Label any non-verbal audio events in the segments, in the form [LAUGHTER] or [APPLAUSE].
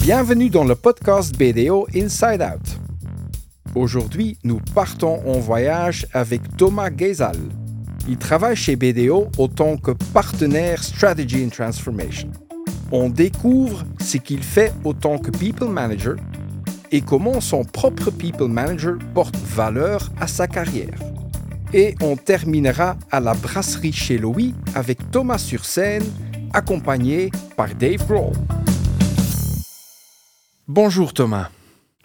Bienvenue dans le podcast BDO Inside Out. Aujourd'hui, nous partons en voyage avec Thomas Geisal. Il travaille chez BDO en tant que partenaire Strategy and Transformation. On découvre ce qu'il fait en tant que People Manager et comment son propre People Manager porte valeur à sa carrière. Et on terminera à la brasserie chez Louis avec Thomas sur scène, accompagné par Dave Grohl. Bonjour Thomas.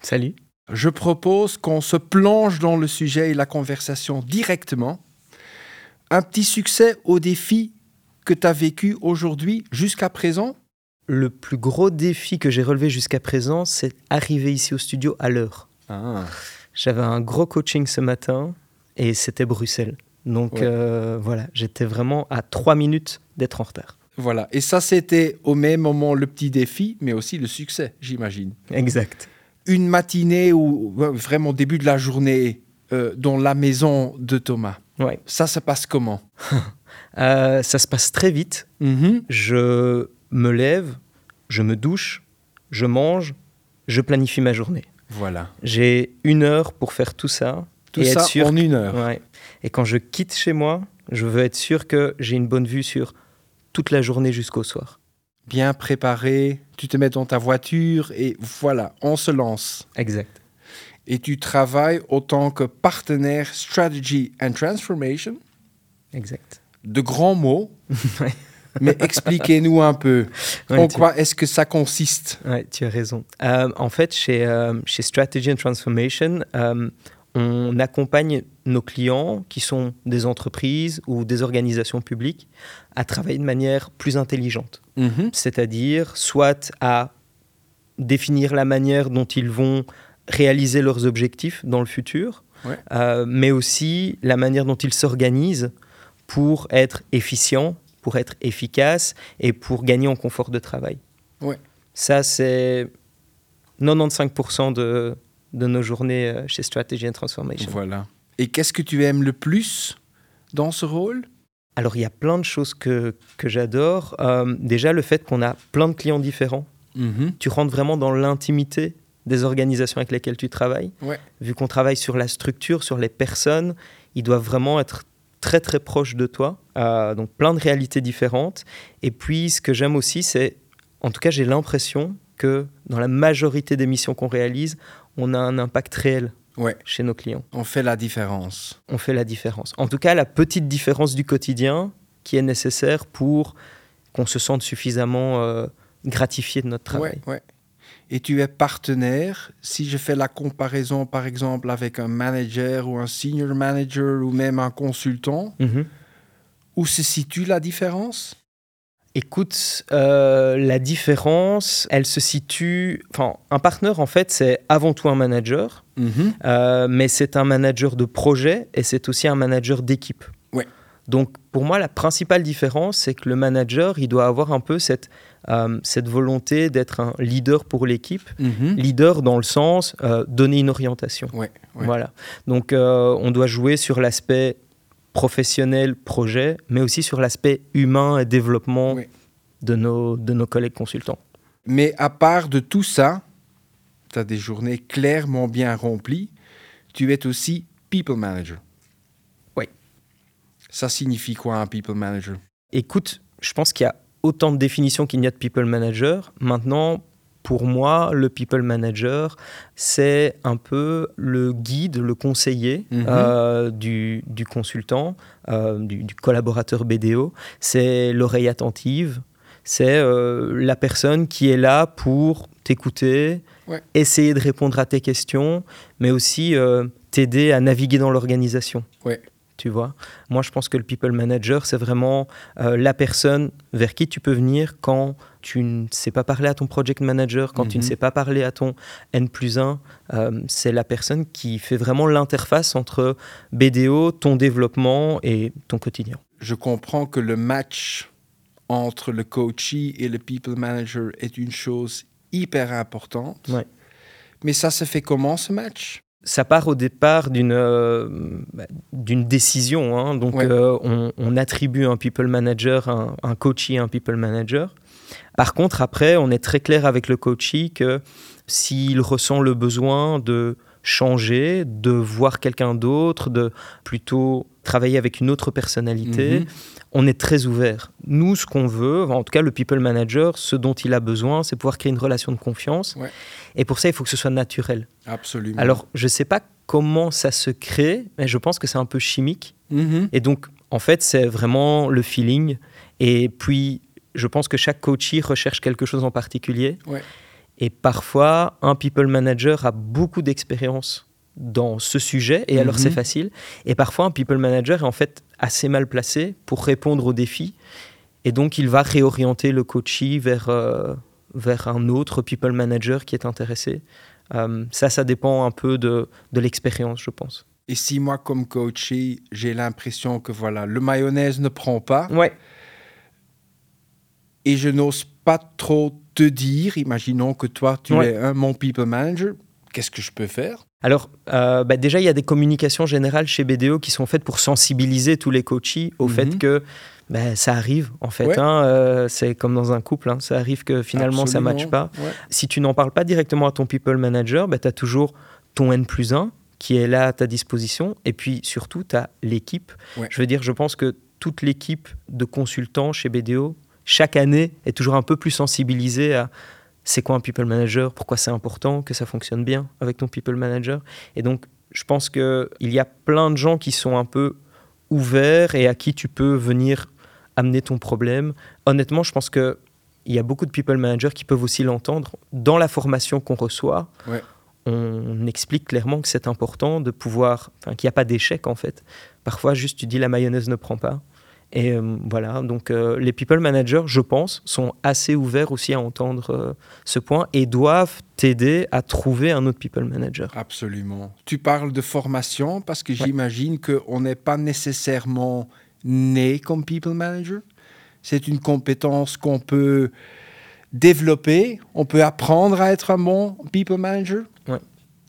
Salut. Je propose qu'on se plonge dans le sujet et la conversation directement. Un petit succès au défi que tu as vécu aujourd'hui jusqu'à présent? Le plus gros défi que j'ai relevé jusqu'à présent, c'est arriver ici au studio à l'heure. ah. J'avais un gros coaching ce matin et c'était Bruxelles. Donc Ouais. euh, voilà, j'étais vraiment à trois minutes d'être en retard. Voilà. Et ça, c'était au même moment le petit défi, mais aussi le succès, j'imagine. Exact. Une matinée ou vraiment début de la journée euh, dans la maison de Thomas. Ouais. Ça se passe comment? [LAUGHS] Euh, ça se passe très vite. Mhm. Je me lève, je me douche, je mange, je planifie ma journée. Voilà. J'ai une heure pour faire tout ça. Tout et ça être sûr en une heure. Ouais. Et quand je quitte chez moi, je veux être sûr que j'ai une bonne vue sur toute la journée jusqu'au soir. Bien préparé, tu te mets dans ta voiture et voilà, on se lance. Exact. Et tu travailles en tant que partenaire Strategy and Transformation. Exact. De grands mots, [LAUGHS] mais expliquez-nous un peu. [LAUGHS] Ouais, en tu- quoi est-ce que ça consiste? Ouais, tu as raison. Euh, en fait, chez, euh, chez Strategy and Transformation, euh, on accompagne nos clients qui sont des entreprises ou des organisations publiques à travailler de manière plus intelligente. Mhm. C'est-à-dire soit à définir la manière dont ils vont réaliser leurs objectifs dans le futur, Ouais. euh, mais aussi la manière dont ils s'organisent pour être efficients, pour être efficaces et pour gagner en confort de travail. Ouais. Ça, c'est 95% de, de nos journées euh, chez Strategy and Transformation. Voilà. Et qu'est-ce que tu aimes le plus dans ce rôle? Alors, il y a plein de choses que, que j'adore. Euh, déjà, le fait qu'on a plein de clients différents. Mhm. Tu rentres vraiment dans l'intimité des organisations avec lesquelles tu travailles. Ouais. Vu qu'on travaille sur la structure, sur les personnes, ils doivent vraiment être très très proches de toi. Euh, donc plein de réalités différentes. Et puis ce que j'aime aussi, c'est, en tout cas j'ai l'impression que dans la majorité des missions qu'on réalise, on a un impact réel Ouais. chez nos clients. On fait la différence. On fait la différence. En tout cas, la petite différence du quotidien qui est nécessaire pour qu'on se sente suffisamment euh, gratifié de notre travail. Ouais, ouais. Et tu es partenaire. Si je fais la comparaison, par exemple, avec un manager ou un senior manager ou même un consultant, Mhm. où se situe la différence? Écoute, euh, la différence, elle se situe. Enfin, un partenaire, en fait, c'est avant tout un manager, Mhm. euh, mais c'est un manager de projet et c'est aussi un manager d'équipe. Ouais. Donc, pour moi, la principale différence, c'est que le manager, il doit avoir un peu cette, euh, cette volonté d'être un leader pour l'équipe. Mhm. Leader dans le sens donner une orientation. Ouais, ouais. Voilà. Donc, on doit jouer sur l'aspect professionnel, projet, mais aussi sur l'aspect humain et développement Oui. de, nos, de nos collègues consultants. Mais à part de tout ça, tu as des journées clairement bien remplies. Tu es aussi people manager. Oui. Ça signifie quoi un people manager? Écoute, je pense qu'il y a autant de définitions qu'il n'y a de people manager. Maintenant, pour moi, le people manager, c'est un peu le guide, le conseiller Mhm. euh, du, du consultant, euh, du, du collaborateur BDO. C'est l'oreille attentive, c'est euh, la personne qui est là pour t'écouter, Ouais. essayer de répondre à tes questions, mais aussi t'aider à naviguer dans l'organisation. Ouais. Tu vois Moi, je pense que le people manager, c'est vraiment euh, la personne vers qui tu peux venir quand tu ne sais pas parler à ton project manager, quand tu ne Mhm. sais pas parler à ton N plus 1. c'est la personne qui fait vraiment l'interface entre BDO, ton développement et ton quotidien. Je comprends que le match entre le coachee et le people manager est une chose hyper importante. Ouais. Mais ça se fait comment ce match? Ça part au départ d'une euh, d'une décision. hein. Donc, Ouais. euh, on, on attribue un people manager, un, un coach et un people manager. Par contre, après, on est très clair avec le coachee que s'il ressent le besoin de changer, de voir quelqu'un d'autre, de plutôt travailler avec une autre personnalité, Mhm. on est très ouvert. Nous, ce qu'on veut, en tout cas le people manager, ce dont il a besoin, c'est pouvoir créer une relation de confiance. Ouais. Et pour ça, il faut que ce soit naturel. Absolument. Alors, je ne sais pas comment ça se crée, mais je pense que c'est un peu chimique. Mhm. Et donc, en fait, c'est vraiment le feeling. Et puis, je pense que chaque coachee recherche quelque chose en particulier. Ouais. Et parfois, un people manager a beaucoup d'expérience dans ce sujet, et alors Mhm. c'est facile. Et parfois, un people manager est en fait assez mal placé pour répondre aux défis. Et donc, il va réorienter le coachee vers, euh, vers un autre people manager qui est intéressé. Euh, ça, ça dépend un peu de, de l'expérience, je pense. Et si moi, comme coaché, j'ai l'impression que voilà, le mayonnaise ne prend pas Ouais. et je n'ose pas trop te dire, imaginons que toi, tu Ouais. es un mon people manager, qu'est-ce que je peux faire? Alors, euh, bah, déjà, il y a des communications générales chez BDO qui sont faites pour sensibiliser tous les coachés au Mhm. fait que bah, ça arrive, en fait. Ouais. hein, euh, c'est comme dans un couple, hein, ça arrive que finalement, ça ne matche pas. Ouais. Si tu n'en parles pas directement à ton people manager, bah, tu as toujours ton N plus 1 qui est là à ta disposition. Et puis, surtout, tu as l'équipe. Ouais. Je veux dire, je pense que toute l'équipe de consultants chez BDO, chaque année, est toujours un peu plus sensibilisée à c'est quoi un people manager, pourquoi c'est important que ça fonctionne bien avec ton people manager. Et donc, je pense qu'il y a plein de gens qui sont un peu ouverts et à qui tu peux venir amener ton problème. Honnêtement, je pense qu'il y a beaucoup de people managers qui peuvent aussi l'entendre. Dans la formation qu'on reçoit, Ouais. on explique clairement que c'est important de pouvoir, qu'il n'y a pas d'échec en fait. Parfois, juste tu dis la mayonnaise ne prend pas. Et euh, voilà, donc euh, les people managers, je pense, sont assez ouverts aussi à entendre euh, ce point et doivent t'aider à trouver un autre people manager. Absolument. Tu parles de formation parce que Ouais. j'imagine qu'on n'est pas nécessairement né comme people manager. C'est une compétence qu'on peut développer, on peut apprendre à être un bon people manager. Ouais.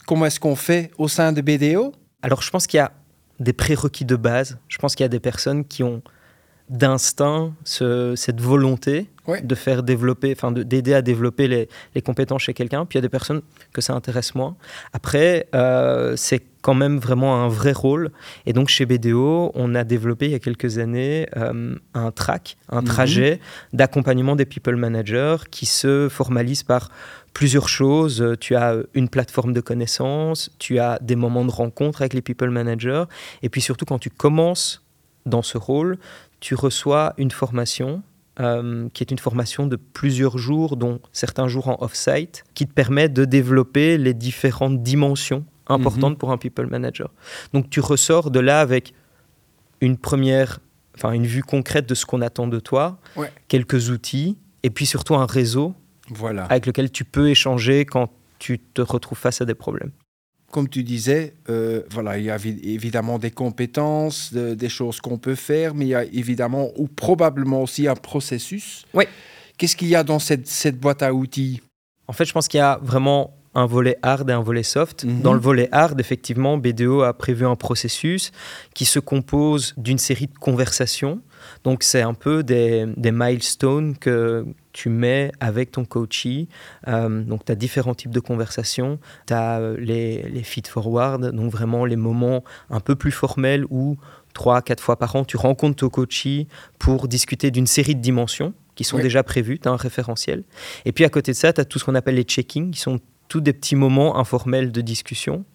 Comment est-ce qu'on fait au sein de BDO Alors, je pense qu'il y a des prérequis de base. Je pense qu'il y a des personnes qui ont d'instinct ce- cette volonté Ouais. de faire développer, enfin de- d'aider à développer les, les compétences chez quelqu'un. Puis il y a des personnes que ça intéresse moins. Après, euh, c'est quand même vraiment un vrai rôle. Et donc chez BDO, on a développé il y a quelques années euh, un track, un Mhm. trajet d'accompagnement des people managers qui se formalise par plusieurs choses. Tu as une plateforme de connaissances, tu as des moments de rencontre avec les people managers, et puis surtout quand tu commences dans ce rôle, tu reçois une formation euh, qui est une formation de plusieurs jours, dont certains jours en off-site, qui te permet de développer les différentes dimensions importantes Mhm. pour un people manager. Donc tu ressors de là avec une première, enfin une vue concrète de ce qu'on attend de toi, Ouais. quelques outils, et puis surtout un réseau Voilà. avec lequel tu peux échanger quand tu te retrouves face à des problèmes. Comme tu disais, euh, voilà, il y a évi- évidemment des compétences, de- des choses qu'on peut faire, mais il y a évidemment ou probablement aussi un processus. Ouais. Qu'est-ce qu'il y a dans cette, cette boîte à outils? En fait, je pense qu'il y a vraiment un volet hard et un volet soft. Mhm. Dans le volet hard, effectivement, BDO a prévu un processus qui se compose d'une série de conversations. Donc, c'est un peu des, des milestones que tu mets avec ton coachee. Euh, donc, tu as différents types de conversations. Tu as les, les feed-forward, donc vraiment les moments un peu plus formels où trois, quatre fois par an, tu rencontres ton coachee pour discuter d'une série de dimensions qui sont déjà prévues. Tu as un référentiel. Et puis, à côté de ça, tu as tout ce qu'on appelle les check-ins, qui sont tous des petits moments informels de discussion.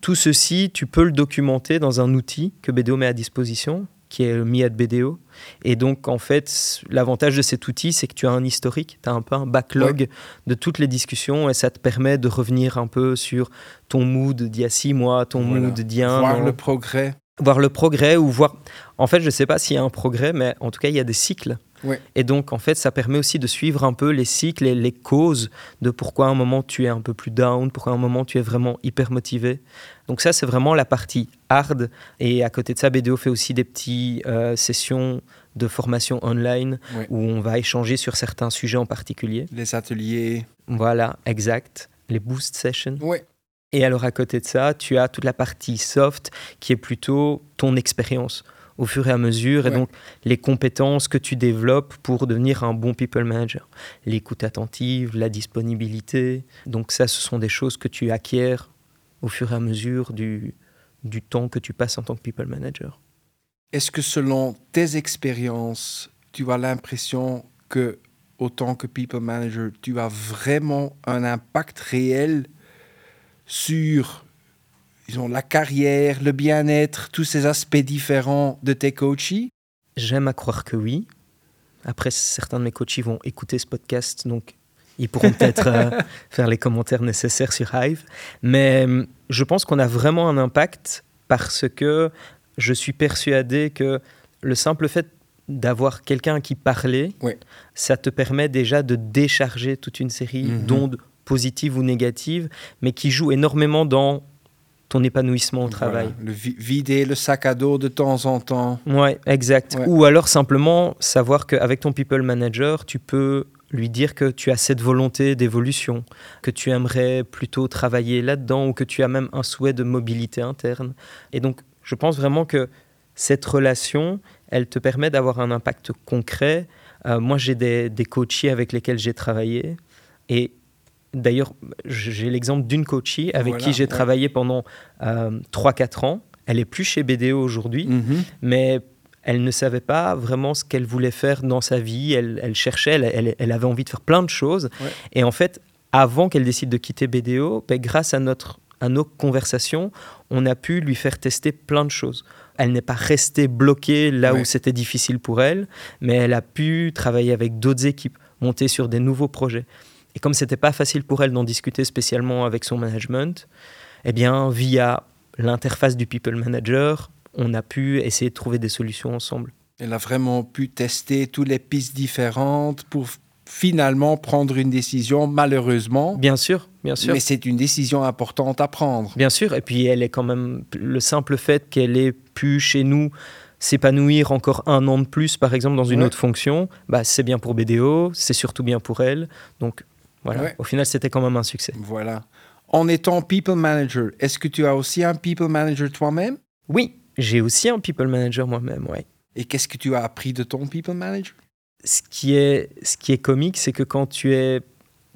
Tout ceci, tu peux le documenter dans un outil que BDO met à disposition, qui est le MIAD BDO. Et donc, en fait, l'avantage de cet outil, c'est que tu as un historique, tu as un peu un backlog de toutes les discussions et ça te permet de revenir un peu sur ton mood d'il y a six mois, ton Voilà. mood d'il y a un Voir an. le progrès. voir le progrès ou voir. En fait, je ne sais pas s'il y a un progrès, mais en tout cas, il y a des cycles. Ouais. Et donc, en fait, ça permet aussi de suivre un peu les cycles et les causes de pourquoi à un moment tu es un peu plus down, pourquoi à un moment tu es vraiment hyper motivé. Donc ça, c'est vraiment la partie hard. Et à côté de ça, BDO fait aussi des petites euh, sessions de formation online Ouais. où on va échanger sur certains sujets en particulier. Les ateliers. Voilà, exact. Les boost sessions. Ouais. Et alors à côté de ça, tu as toute la partie soft qui est plutôt ton expérience au fur et à mesure, et Ouais. donc les compétences que tu développes pour devenir un bon people manager. L'écoute attentive, la disponibilité, donc ça, ce sont des choses que tu acquiers au fur et à mesure du, du temps que tu passes en tant que people manager. Est-ce que selon tes expériences, tu as l'impression que, autant que people manager, tu as vraiment un impact réel sur disons, la carrière, le bien-être, tous ces aspects différents de tes coachés J'aime à croire que oui. Après, certains de mes coachs vont écouter ce podcast, donc ils pourront peut-être euh, [LAUGHS] faire les commentaires nécessaires sur Hive. Mais euh, je pense qu'on a vraiment un impact parce que je suis persuadé que le simple fait d'avoir quelqu'un qui parler, Ouais. ça te permet déjà de décharger toute une série Mhm. d'ondes positives ou négatives, mais qui jouent énormément dans ton épanouissement au travail. Voilà, le vi- vider le sac à dos de temps en temps. Ouais, exact. Ouais. Ou alors simplement savoir qu'avec ton people manager, tu peux lui dire que tu as cette volonté d'évolution, que tu aimerais plutôt travailler là-dedans ou que tu as même un souhait de mobilité interne. Et donc, je pense vraiment que cette relation, elle te permet d'avoir un impact concret. Euh, moi, j'ai des, des coachés avec lesquels j'ai travaillé. Et d'ailleurs, j'ai l'exemple d'une coachée avec Voilà, qui j'ai ouais. travaillé pendant euh, 3-4 ans. Elle est plus chez BDO aujourd'hui Mhm. mais elle ne savait pas vraiment ce qu'elle voulait faire dans sa vie. Elle, elle cherchait, elle, elle- elle avait envie de faire plein de choses. Ouais. Et en fait, avant qu'elle décide de quitter BDO, ben, grâce à, notre, à nos conversations, on a pu lui faire tester plein de choses. Elle n'est pas restée bloquée là Ouais. où c'était difficile pour elle, mais elle a pu travailler avec d'autres équipes, monter sur des nouveaux projets. Et comme c'était pas facile pour elle d'en discuter spécialement avec son management, eh bien, via l'interface du people manager, on a pu essayer de trouver des solutions ensemble. Elle a vraiment pu tester toutes les pistes différentes pour finalement prendre une décision, malheureusement. Bien sûr, bien sûr. Mais c'est une décision importante à prendre. Bien sûr, et puis elle est quand même le simple fait qu'elle ait pu chez nous s'épanouir encore un an de plus, par exemple, dans une Ouais. autre fonction, bah, c'est bien pour BDO, c'est surtout bien pour elle. Donc voilà, Ouais. au final, c'était quand même un succès. Voilà. En étant people manager, est-ce que tu as aussi un people manager toi-même? Oui, j'ai aussi un people manager moi-même, ouais. Et qu'est-ce que tu as appris de ton people manager? Ce qui est, ce qui est comique, c'est que quand tu es,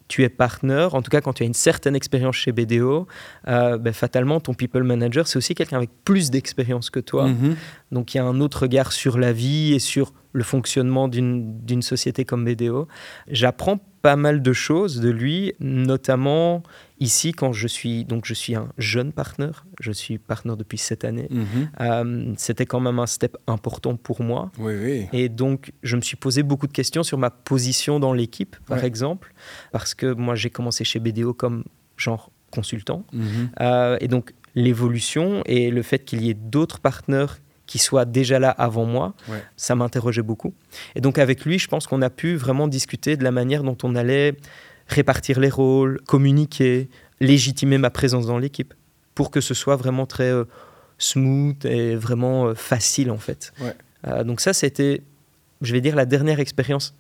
tu es partner, en tout cas quand tu as une certaine expérience chez BDO, euh, ben, fatalement, ton people manager, c'est aussi quelqu'un avec plus d'expérience que toi. Mhm. Donc il y a un autre regard sur la vie et sur le fonctionnement d'une société comme BDO. J'apprends pas mal de choses de lui, notamment ici quand je suis donc je suis un jeune partner, je suis partner depuis cette année. Mhm. Euh, C'était quand même un step important pour moi. Oui, oui. Et donc, je me suis posé beaucoup de questions sur ma position dans l'équipe, par Ouais. exemple, parce que moi, j'ai commencé chez BDO comme genre consultant. Mhm. Euh, et donc, l'évolution et le fait qu'il y ait d'autres partenaires qui soient déjà là avant moi, Ouais. ça m'interrogeait beaucoup. Et donc, avec lui, je pense qu'on a pu vraiment discuter de la manière dont on allait répartir les rôles, communiquer, légitimer ma présence dans l'équipe, pour que ce soit vraiment très euh, smooth et vraiment euh, facile, en fait. Ouais. Euh, donc ça, c'était, je vais dire, la dernière expérience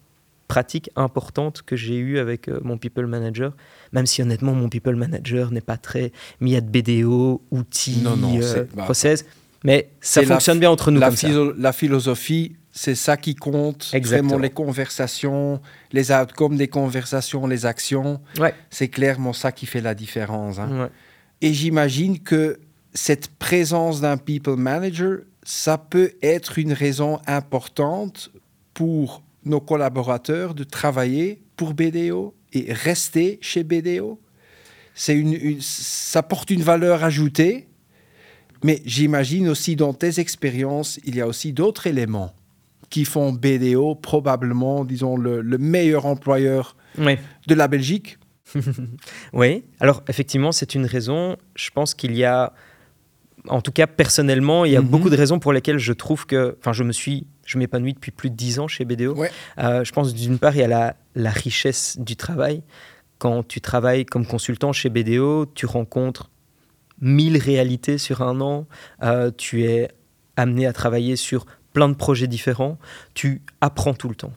pratique importante que j'ai eue avec euh, mon people manager, même si honnêtement, mon people manager n'est pas très mis à de BDO, outils, Non, euh, bah, process, mais ça fonctionne bien entre nous La, comme ça. la philosophie, c'est ça qui compte. Exactement. Vraiment les conversations, les outcomes des conversations, les actions. Ouais. C'est clairement ça qui fait la différence. hein. Ouais. Et j'imagine que cette présence d'un people manager, ça peut être une raison importante pour nos collaborateurs de travailler pour BDO et rester chez BDO. Une, une- ça porte une valeur ajoutée, mais j'imagine aussi dans tes expériences, il y a aussi d'autres éléments qui font BDO probablement, disons, le, le meilleur employeur de la Belgique. [LAUGHS] Oui, alors effectivement, c'est une raison. Je pense qu'il y a, en tout cas personnellement, il y a Mhm. beaucoup de raisons pour lesquelles je trouve que, enfin, je me suis, je m'épanouis depuis plus de dix ans chez BDO. Ouais. Euh, je pense d'une part, il y a la, la richesse du travail. Quand tu travailles comme consultant chez BDO, tu rencontres mille réalités sur un an. Euh, tu es amené à travailler sur plein de projets différents. Tu apprends tout le temps.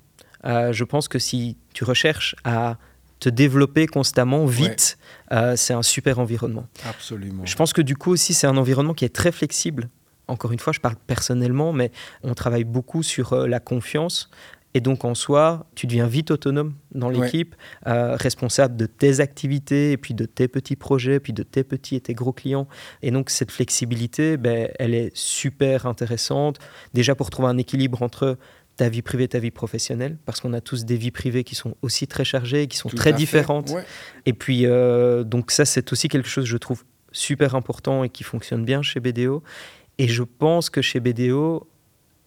Euh, je pense que si tu recherches à te développer constamment, vite, euh, c'est un super environnement. Absolument. Je pense que du coup aussi, c'est un environnement qui est très flexible. encore une fois, je parle personnellement, mais on travaille beaucoup sur euh, la confiance. Et donc en soi, tu deviens vite autonome dans l'équipe, euh, responsable de tes activités, et puis de tes petits projets, puis de tes petits et tes gros clients. Et donc cette flexibilité, ben, elle est super intéressante. Déjà pour trouver un équilibre entre ta vie privée et ta vie professionnelle, parce qu'on a tous des vies privées qui sont aussi très chargées, qui sont très différentes. Et puis, euh, donc ça, c'est aussi quelque chose, je trouve, super important et qui fonctionne bien chez BDO. Et je pense que chez BDO,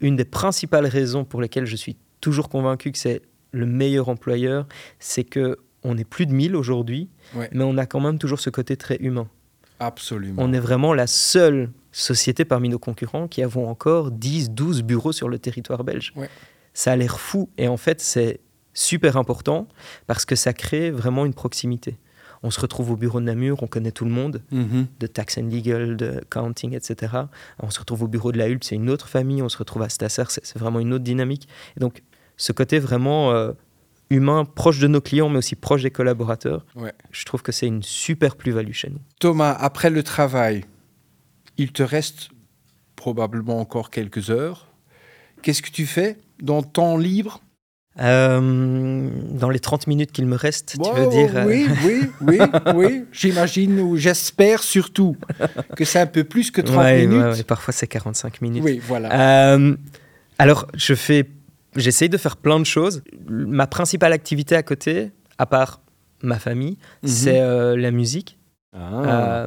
une des principales raisons pour lesquelles je suis toujours convaincu que c'est le meilleur employeur, c'est que on est plus de 1000 aujourd'hui, mais on a quand même toujours ce côté très humain. Absolument. On est vraiment la seule société parmi nos concurrents qui avons encore 10, 12 bureaux sur le territoire belge. Ça a l'air fou et en fait c'est super important parce que ça crée vraiment une proximité on se retrouve au bureau de Namur, on connaît tout le monde, mhm. de tax and legal, de accounting, etc. On se retrouve au bureau de la HULP, c'est une autre famille, on se retrouve à Stasser, c'est vraiment une autre dynamique. Et donc, ce côté vraiment euh, humain, proche de nos clients, mais aussi proche des collaborateurs, je trouve que c'est une super plus-value chez nous. Thomas, après le travail, il te reste probablement encore quelques heures. Qu'est-ce que tu fais dans ton temps libre euh, dans les 30 minutes qu'il me reste, tu veux dire euh, Oui, oui, [LAUGHS] oui, oui. J'imagine ou j'espère surtout que c'est un peu plus que 30 minutes. parfois c'est 45 minutes. Oui, voilà. Euh, alors, je fais, j'essaye de faire plein de choses. Ma principale activité à côté, à part ma famille, mhm. c'est la musique. Ah.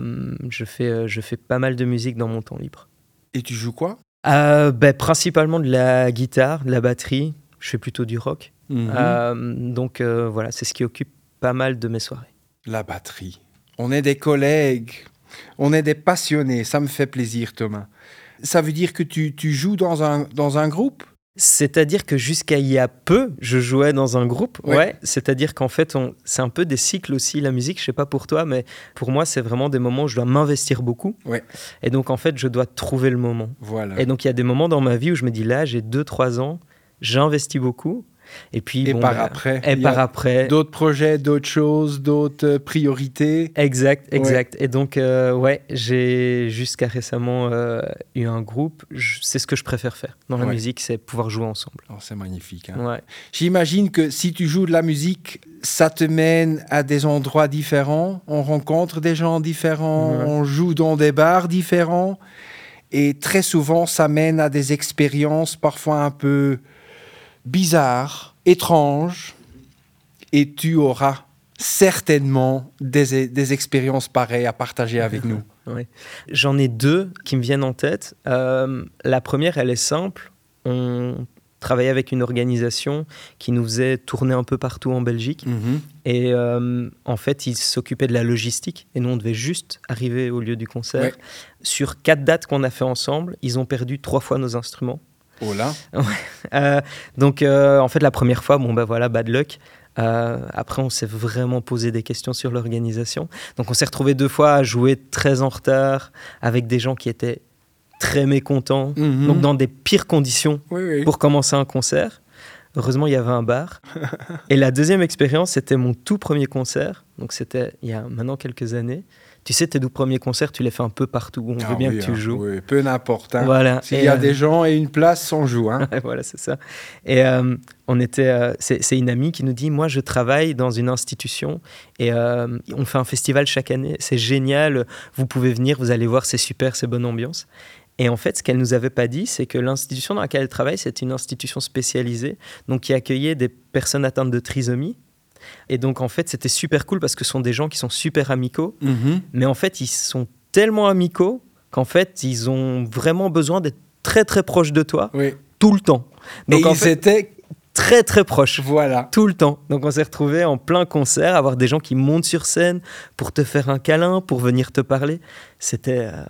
je, fais, je fais pas mal de musique dans mon temps libre. Et tu joues quoi? Ben, Principalement de la guitare, de la batterie je fais plutôt du rock. Mhm. Euh, donc euh, voilà, c'est ce qui occupe pas mal de mes soirées. La batterie. On est des collègues, on est des passionnés, ça me fait plaisir Thomas. Ça veut dire que tu, tu joues dans un, dans un groupe? C'est-à-dire que jusqu'à il y a peu, je jouais dans un groupe. Ouais. C'est-à-dire qu'en fait, c'est un peu des cycles aussi, la musique. Je sais pas pour toi, mais pour moi, c'est vraiment des moments où je dois m'investir beaucoup. Ouais. Et donc, en fait, je dois trouver le moment. Voilà. Et donc, il y a des moments dans ma vie où je me dis là, j'ai 2-3 ans, j'investis beaucoup. Et puis, et par bah, après, et par après, d'autres projets, d'autres choses, d'autres euh, priorités. Exact, exact. Et donc, euh, ouais, j'ai jusqu'à récemment euh, eu un groupe. C'est ce que je préfère faire dans la musique, c'est pouvoir jouer ensemble. Oh, c'est magnifique. Hein. Ouais. J'imagine que si tu joues de la musique, ça te mène à des endroits différents. On rencontre des gens différents. On joue dans des bars différents. Et très souvent, ça mène à des expériences parfois un peu bizarre, étrange, et tu auras certainement des, expériences pareilles à partager avec nous. [LAUGHS] J'en ai deux qui me viennent en tête. Euh, la première, elle est simple. On travaillait avec une organisation qui nous faisait tourner un peu partout en Belgique. Mhm. Et euh, en fait, ils s'occupaient de la logistique. Et nous, on devait juste arriver au lieu du concert. Sur quatre dates qu'on a fait ensemble, ils ont perdu trois fois nos instruments. Oh là [LAUGHS] euh, Donc, euh, en fait, la première fois, bon, ben voilà, bad luck. Euh, après, on s'est vraiment posé des questions sur l'organisation. Donc, on s'est retrouvé deux fois à jouer très en retard avec des gens qui étaient très mécontents, mhm. donc dans des pires conditions pour commencer un concert. Heureusement, il y avait un bar. [LAUGHS] Et la deuxième expérience, c'était mon tout premier concert. Donc, c'était il y a maintenant quelques années tu sais, tes deux premiers concerts, tu les fais un peu partout. On veut ah bien que tu hein, joues. Oui, peu n'importe. Hein. Voilà. S'il y a des euh, gens et une place, on joue. Hein. [LAUGHS] voilà, c'est ça. Et euh, on était, euh, c'est une amie qui nous dit, moi, je travaille dans une institution et on fait un festival chaque année. C'est génial. Vous pouvez venir, vous allez voir, c'est super, c'est bonne ambiance. Et en fait, ce qu'elle nous avait pas dit, c'est que l'institution dans laquelle elle travaille, c'est une institution spécialisée, donc qui accueillait des personnes atteintes de trisomie et donc, en fait, c'était super cool parce que ce sont des gens qui sont super amicaux. Mhm. Mais en fait, ils sont tellement amicaux qu'en fait, ils ont vraiment besoin d'être très, très proches de toi tout le temps. Donc, Et en fait, étaient très très proches. Voilà. Tout le temps. Donc on s'est retrouvé en plein concert, avoir des gens qui montent sur scène pour te faire un câlin, pour venir te parler. C'était euh,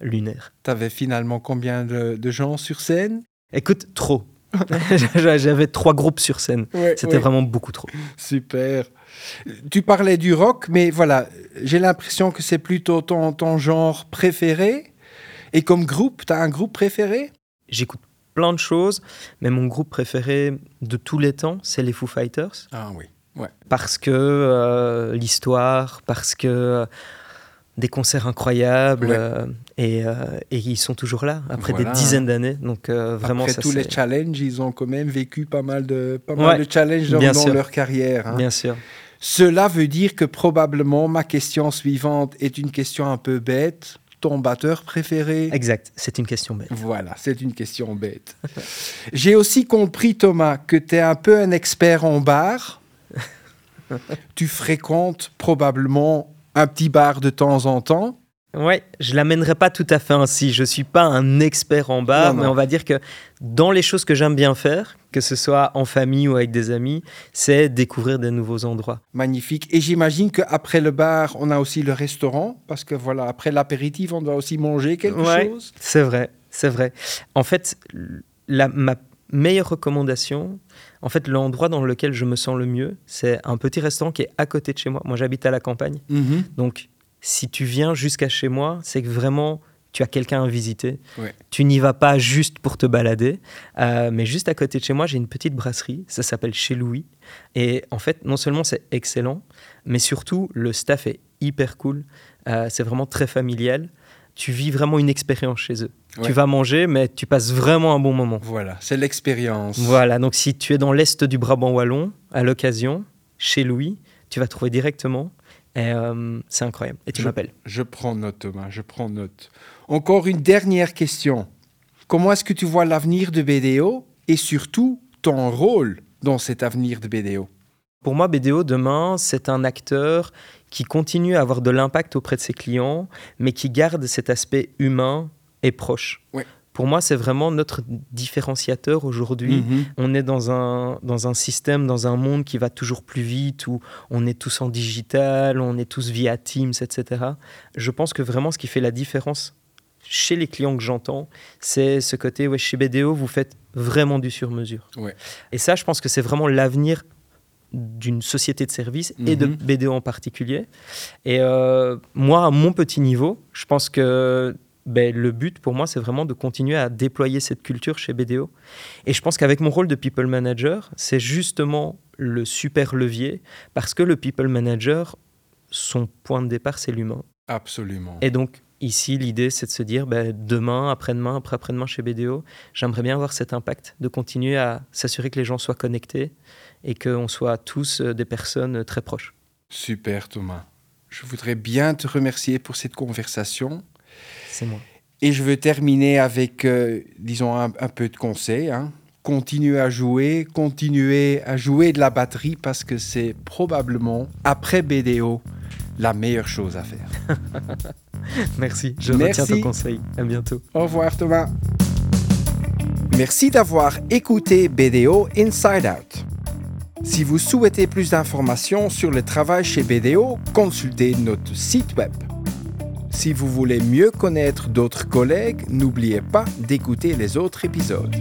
lunaire. Tu avais finalement combien de gens sur scène? Écoute, trop. [LAUGHS] J'avais trois groupes sur scène. C'était vraiment beaucoup trop. Super. Tu parlais du rock, mais voilà, j'ai l'impression que c'est plutôt ton, ton genre préféré. Et comme groupe, tu as un groupe préféré? J'écoute plein de choses, mais mon groupe préféré de tous les temps, c'est les Foo Fighters. Ah oui, ouais. Parce que euh, l'histoire, parce que des concerts incroyables euh, et, euh, et, ils sont toujours là après des dizaines d'années. Donc vraiment, après tous les challenges, ils ont quand même vécu pas mal de pas mal de challenges dans, leur carrière. Hein. Bien sûr. Cela veut dire que probablement ma question suivante est une question un peu bête. Ton batteur préféré? Exact, c'est une question bête. Voilà, c'est une question bête. [LAUGHS] J'ai aussi compris, Thomas, que tu es un peu un expert en bar. [LAUGHS] tu fréquentes probablement un petit bar de temps en temps. Ouais, je l'amènerai pas tout à fait ainsi. Je suis pas un expert en bar, mais on va dire que dans les choses que j'aime bien faire, que ce soit en famille ou avec des amis, c'est découvrir des nouveaux endroits. Magnifique. Et j'imagine qu'après le bar, on a aussi le restaurant, parce que voilà, après l'apéritif, on doit aussi manger quelque chose. C'est vrai, c'est vrai. En fait, la, ma meilleure recommandation, en fait, l'endroit dans lequel je me sens le mieux, c'est un petit restaurant qui est à côté de chez moi. Moi, j'habite à la campagne. Mhm. Donc, si tu viens jusqu'à chez moi, c'est que vraiment, tu as quelqu'un à visiter. Tu n'y vas pas juste pour te balader, euh, mais juste à côté de chez moi, j'ai une petite brasserie. Ça s'appelle Chez Louis. Et en fait, non seulement c'est excellent, mais surtout, le staff est hyper cool. Euh, c'est vraiment très familial. Tu vis vraiment une expérience chez eux. Tu vas manger, mais tu passes vraiment un bon moment. Voilà, c'est l'expérience. Voilà, donc si tu es dans l'est du Brabant wallon, à l'occasion, chez Louis, tu vas trouver directement. Et euh, c'est incroyable. Et tu m'appelles. Je prends note, Thomas, je prends note. Encore une dernière question. Comment est-ce que tu vois l'avenir de BDO et surtout ton rôle dans cet avenir de BDO Pour moi, BDO demain, c'est un acteur qui continue à avoir de l'impact auprès de ses clients, mais qui garde cet aspect humain et proche. Pour moi, c'est vraiment notre différenciateur aujourd'hui. Mhm. On est dans un, dans un système, dans un monde qui va toujours plus vite, où on est tous en digital, on est tous via Teams, etc. Je pense que vraiment ce qui fait la différence chez les clients que j'entends, c'est ce côté, ouais, chez BDO, vous faites vraiment du sur-mesure. Et ça, je pense que c'est vraiment l'avenir d'une société de services et de mhm. BDO en particulier. Et euh, moi, à mon petit niveau, je pense que ben, le but pour moi, c'est vraiment de continuer à déployer cette culture chez BDO. Et je pense qu'avec mon rôle de people manager, c'est justement le super levier parce que le people manager, son point de départ, c'est l'humain. Absolument. Et donc, ici, l'idée, c'est de se dire, ben, demain, après-demain, après-après-demain chez BDO, j'aimerais bien avoir cet impact, de continuer à s'assurer que les gens soient connectés et qu'on soit tous euh, des personnes très proches. Super, Thomas. Je voudrais bien te remercier pour cette conversation. C'est moi. Et je veux terminer avec, euh, disons, un, peu de conseils. Hein. Continuez à jouer, continuez à jouer de la batterie parce que c'est probablement, après BDO, la meilleure chose à faire. [LAUGHS] Merci, je Merci. retiens ton conseil. À bientôt. Au revoir Thomas. Merci d'avoir écouté BDO Inside Out. Si vous souhaitez plus d'informations sur le travail chez BDO, consultez notre site web si vous voulez mieux connaître d'autres collègues, n'oubliez pas d'écouter les autres épisodes.